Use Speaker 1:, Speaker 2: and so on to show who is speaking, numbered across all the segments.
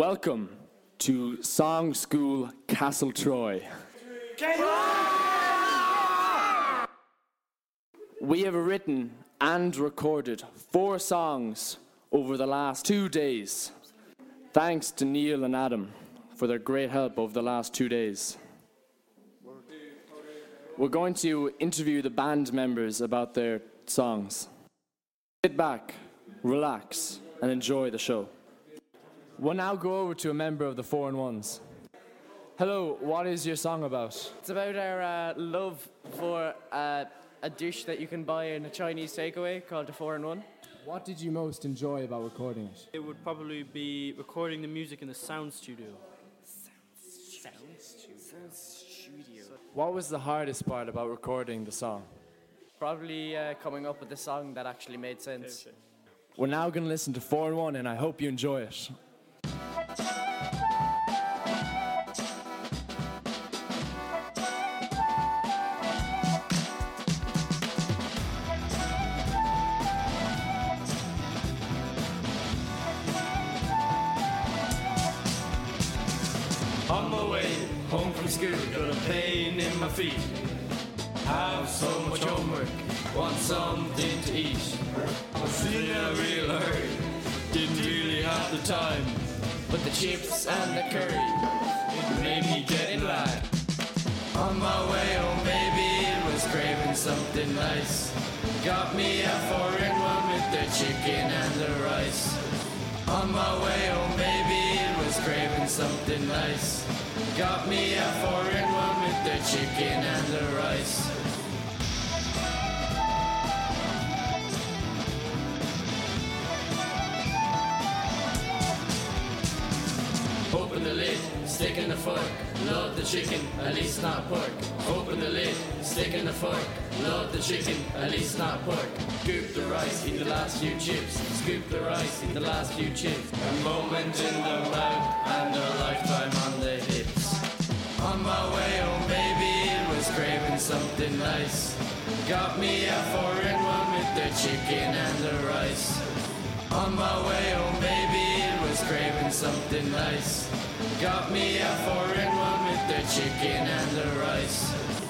Speaker 1: Welcome to Song School Castletroy. We have written and recorded four songs over the last two days. Thanks to Neil and Adam for their great help over the last two days. We're going to interview the band members about their songs. Sit back, relax, and enjoy the show. We'll now go over to a member of the Four and Ones. Hello, what is your song about?
Speaker 2: It's about our uh, love for uh, a dish that you can buy in a Chinese takeaway called the Four in One.
Speaker 1: What did you most enjoy about recording it?
Speaker 3: It would probably be recording the music in the sound studio.
Speaker 1: What was the hardest part about recording the song?
Speaker 2: Probably uh, coming up with a song that actually made sense.
Speaker 1: We're now going to listen to 4 and 1, and I hope you enjoy it.
Speaker 4: Feet. Have so much homework, want something to eat. I was in a real hurry, didn't really have the time.
Speaker 2: But the chips and the curry.
Speaker 4: It made me get in line. On my way home, baby, it was craving something nice. Got me a four in one with the chicken and the rice. On my way home, baby, it was craving something nice. Got me a four in one with the chicken and the rice. Open the lid, stick in the fork. Love the chicken, at least not pork. Open the lid, stick in the fork. Love the chicken, at least not pork. Scoop the rice, eat the last few chips. Scoop the rice, eat the last few chips. A moment in the mouth and a lifetime something nice. Got me a four in one with the chicken and the rice. On my way oh, home, baby, it was craving something nice. Got me a four in one with the chicken and the rice.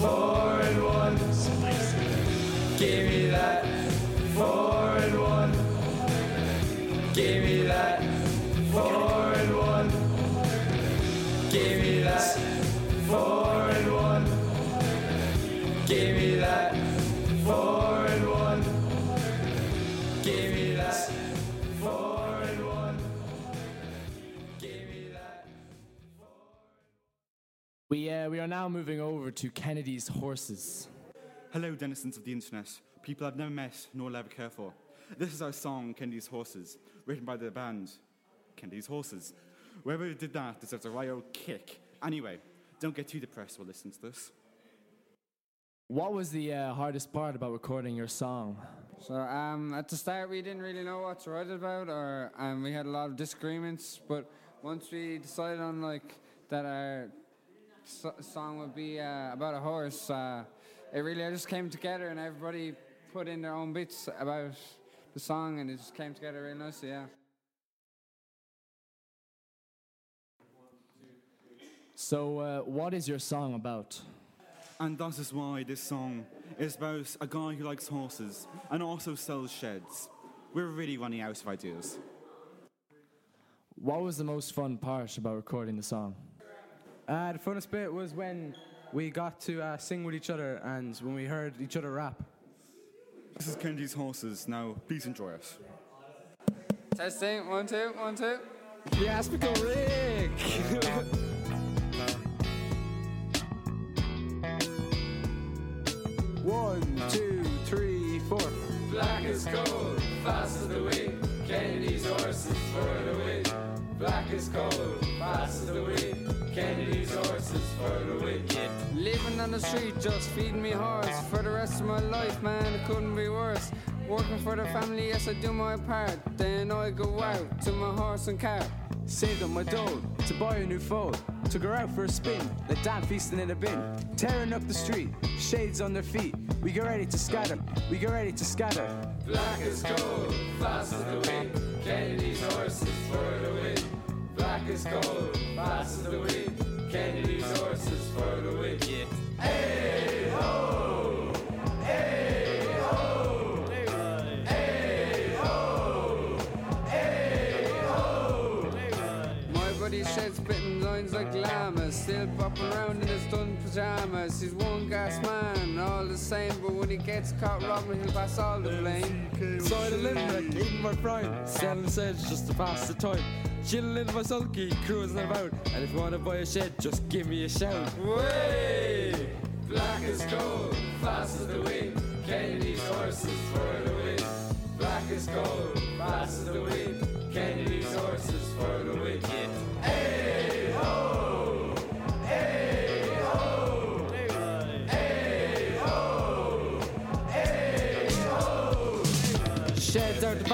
Speaker 4: Four and one. Give me that four
Speaker 1: uh, we are now moving over to Kennedy's Horses.
Speaker 5: Hello, denizens of the internet, people I've never met nor will ever care for. This is our song, Kennedy's Horses, written by the band Kennedy's Horses. Whoever did that deserves a right old kick. Anyway, don't get too depressed while listening to this.
Speaker 1: What was the uh, hardest part about recording your song?
Speaker 6: So um, at the start, we didn't really know what to write about, or um, we had a lot of disagreements. But once we decided on like that our so- song would be uh, about a horse, uh, it really just came together, and everybody put in their own bits about the song, and it just came together really nicely. Yeah.
Speaker 1: So, uh, what is your song about?
Speaker 5: And that is why this song is about a guy who likes horses and also sells sheds. We're really running out of ideas.
Speaker 1: What was the most fun part about recording the song?
Speaker 7: Uh, the funnest bit was when we got to uh, sing with each other and when we heard each other rap.
Speaker 5: This is Kennedy's Horses. Now, please enjoy us.
Speaker 6: Testing, one, two, one, two.
Speaker 7: Yes, Pickle Rick!
Speaker 6: on the street, just feeding me horse. For the rest of my life, man, it couldn't be worse. Working for the family, yes, I do my part. Then I go out to my horse and cart.
Speaker 7: Saved up my dough to buy a new phone. Took her out for a spin, let Dan feasting in a bin. Tearing up the street, shades on their feet. We get ready to scatter, we get ready to scatter.
Speaker 4: Black as coal, fast as the wind. Kennedy's horses for the win. Black as coal, fast as the wind. Kennedy's horses for the win. Hey
Speaker 6: like still popping around in his dun pajamas. He's one gas man, all the same, but when he gets caught robbing, he'll pass all the blame.
Speaker 7: Inside a limerick, eating my prime. Selling sedge just to pass the time. Chilling in my sulky, cruising about. And if you want to buy a shed, just give me a shout.
Speaker 4: Way! Black as coal, fast as the wind. Kennedy's horses for the win. Black as coal, fast as the wind. Kennedy's horses for the win. Hey ho! Hey ho! Hey ho! Hey ho!
Speaker 6: Sheds out the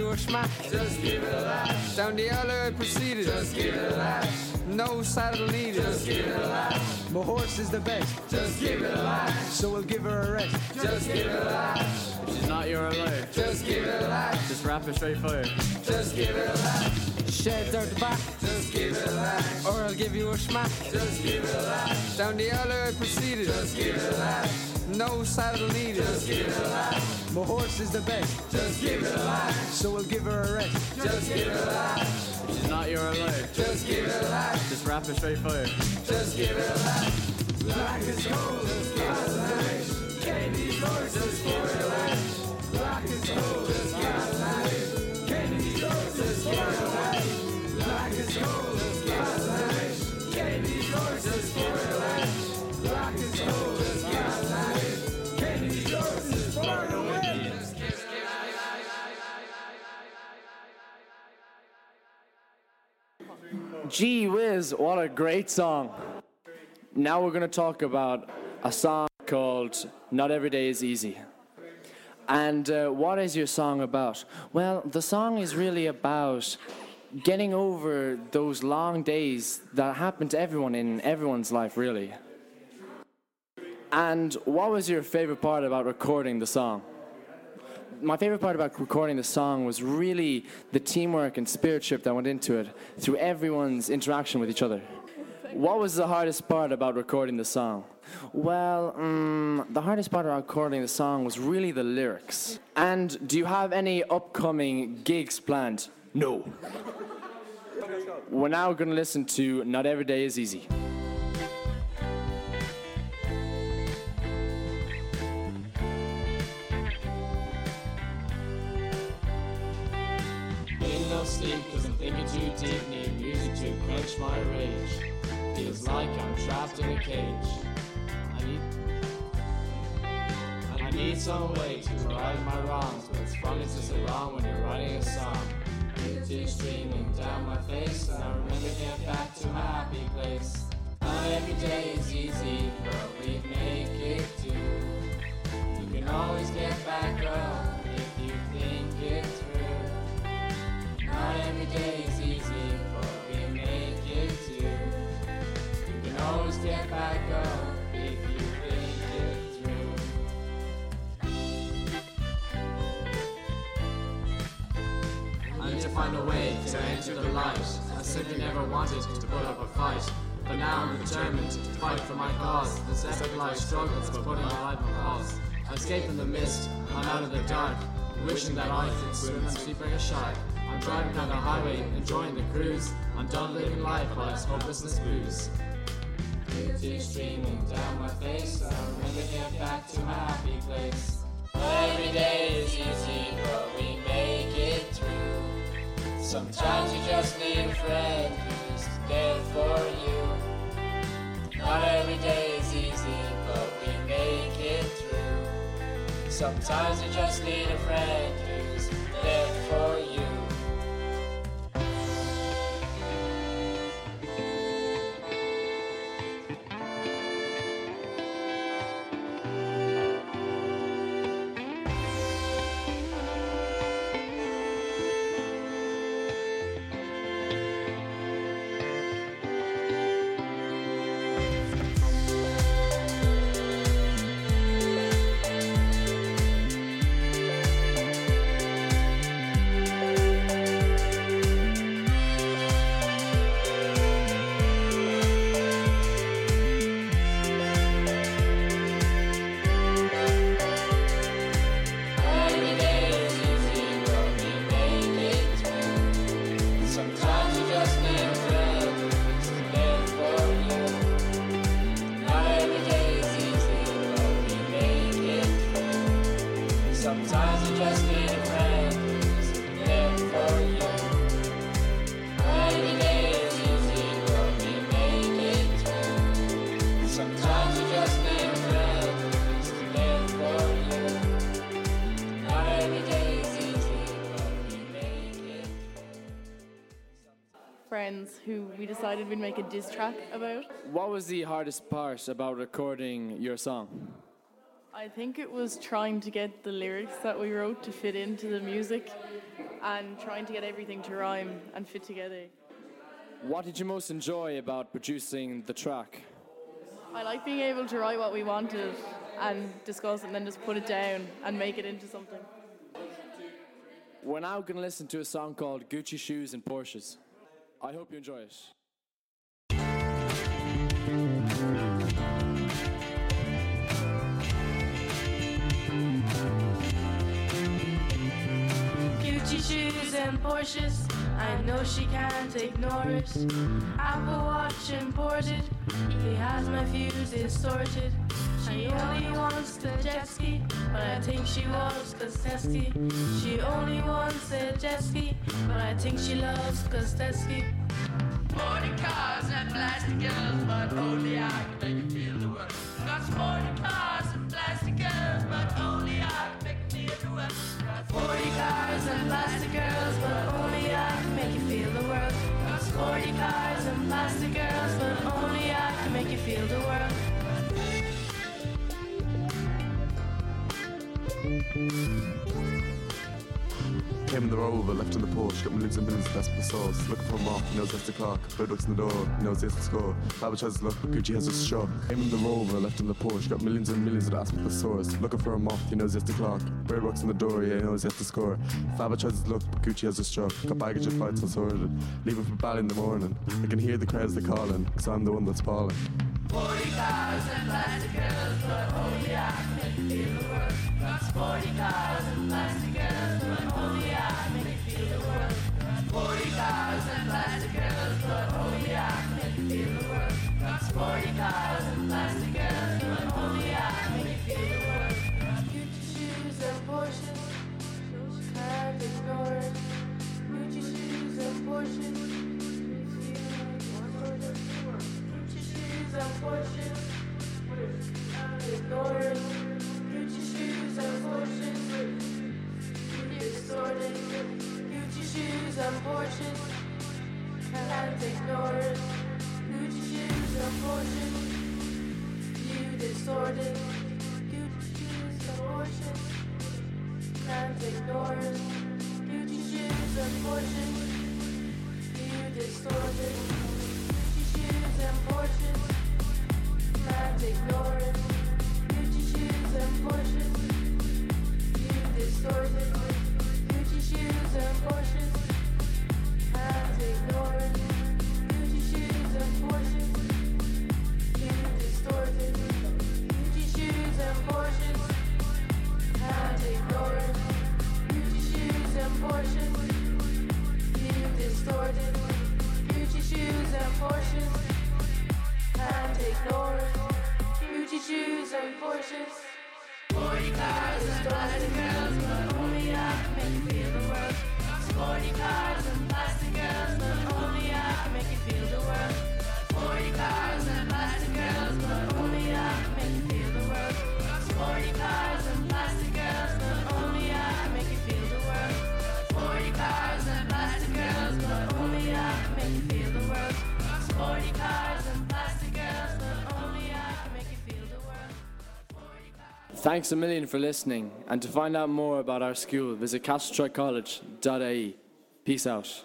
Speaker 6: or I'll give you a smack.
Speaker 4: Just give it a lash.
Speaker 6: Down the alley I proceeded,
Speaker 4: Just give it a lash.
Speaker 6: no saddle needed.
Speaker 4: Just give it a lash.
Speaker 7: My horse is the best,
Speaker 4: Just give it a lash.
Speaker 7: so we'll give her a rest.
Speaker 4: Just give it a lash.
Speaker 2: She's not your alert.
Speaker 4: Just give it a lash.
Speaker 2: Just rap it straight fire.
Speaker 4: Just give it a lash.
Speaker 6: Sheds out the back,
Speaker 4: Just give it a lash.
Speaker 6: or I'll give you a smack.
Speaker 4: Just give it a lash.
Speaker 6: Down the alley I proceeded,
Speaker 4: Just give it a lash.
Speaker 6: no saddle needed.
Speaker 4: Just give it a lash.
Speaker 7: My horse is the best,
Speaker 4: Just give it a lash.
Speaker 7: so we'll give her a rest.
Speaker 4: Just give it a lash.
Speaker 2: She's not your alert.
Speaker 4: Just give it a lash.
Speaker 2: Just rap it straight fire.
Speaker 4: Just give it a lash. Black as coal. Just give it a lash. Kennedy's horses for the lash. Black
Speaker 1: Gee whiz, what a great song. Now we're going to talk about a song called Not Every Day Is Easy. And uh, what is your song about? Well, the song is really about getting over those long days that happen to everyone in everyone's life, really. And what was your favorite part about recording the song? My favorite part about recording the song was really the teamwork and spiritship that went into it through everyone's interaction with each other. What was the hardest part about recording the song? Well, mm, the hardest part about recording the song was really the lyrics. And do you have any upcoming gigs planned? No. We're now going to listen to Not Every Day Is Easy.
Speaker 4: Sleep cause I'm thinking too deep Need music to quench my rage. Feels like I'm trapped in a cage. I need I need some way to right my wrongs But it's funny to say wrong when you're writing a song. Tears streaming down my face And I remember getting back to my happy place. Not every day is easy But we make it do. You can always get back up I simply never wanted to put up a fight. But now I'm determined to fight for my cause. This epic life struggles but putting my life on pause. I'm escaping the mist, I'm out of the dark. Wishing that I could swim and sleep like a shark. I'm driving down the highway, enjoying the cruise. I'm done living life by this hopelessness booze. tears streaming down my face. I remember get back to my happy place. Every day is easy, but we make it. Sometimes you just need a friend who's there for you. Not every day is easy, but we make it through. Sometimes you just need a friend who's there for you. Sometimes you just need a friend who's there for you. Every day is easy, but we make it through. Sometimes you just need a friend who's there for you. Every day is easy, but we make it.
Speaker 8: friends who we decided we'd make a diss track about.
Speaker 1: What was the hardest part about recording your song?
Speaker 8: I think it was trying to get the lyrics that we wrote to fit into the music and trying to get everything to rhyme and fit together.
Speaker 1: What did you most enjoy about producing the track?
Speaker 8: I like being able to write what we wanted and discuss it and then just put it down and make it into something.
Speaker 1: We're now going to listen to a song called Gucci Shoes and Porsches. I hope you enjoy it.
Speaker 9: And Porsches, I know she can't ignore it. Apple Watch imported, he has my views distorted. She only wants the jet ski, but I think she wants Kosteski. She only wants the jet ski, but I think she loves Kosteski.
Speaker 4: Sporty cars and plastic girls, but only I can
Speaker 10: Left in the porch. got millions and millions of desperate souls. Looking for a mark, he knows that's the clock. Bird looks in the door, he knows he has to score. Babbage has his luck, Gucci has his stroke. Came in the rover, left in the porch. got millions and millions of aspect sores. Looking for a moth, he knows he has to clock. Bird walks in the door, yeah, he knows he has to score. Babbage has his luck, Gucci has his stroke. Got baggage and flights all sorted. Leaving for Bali in the morning. I can hear the crowds they're calling, cause I'm the one that's falling.
Speaker 4: 40 cars 40
Speaker 9: distorted. Gucci shoes and Porsches, can't ignore it. Gucci
Speaker 1: Thanks a million for listening, and to find out more about our school, visit castletroycollege.ie. Peace out.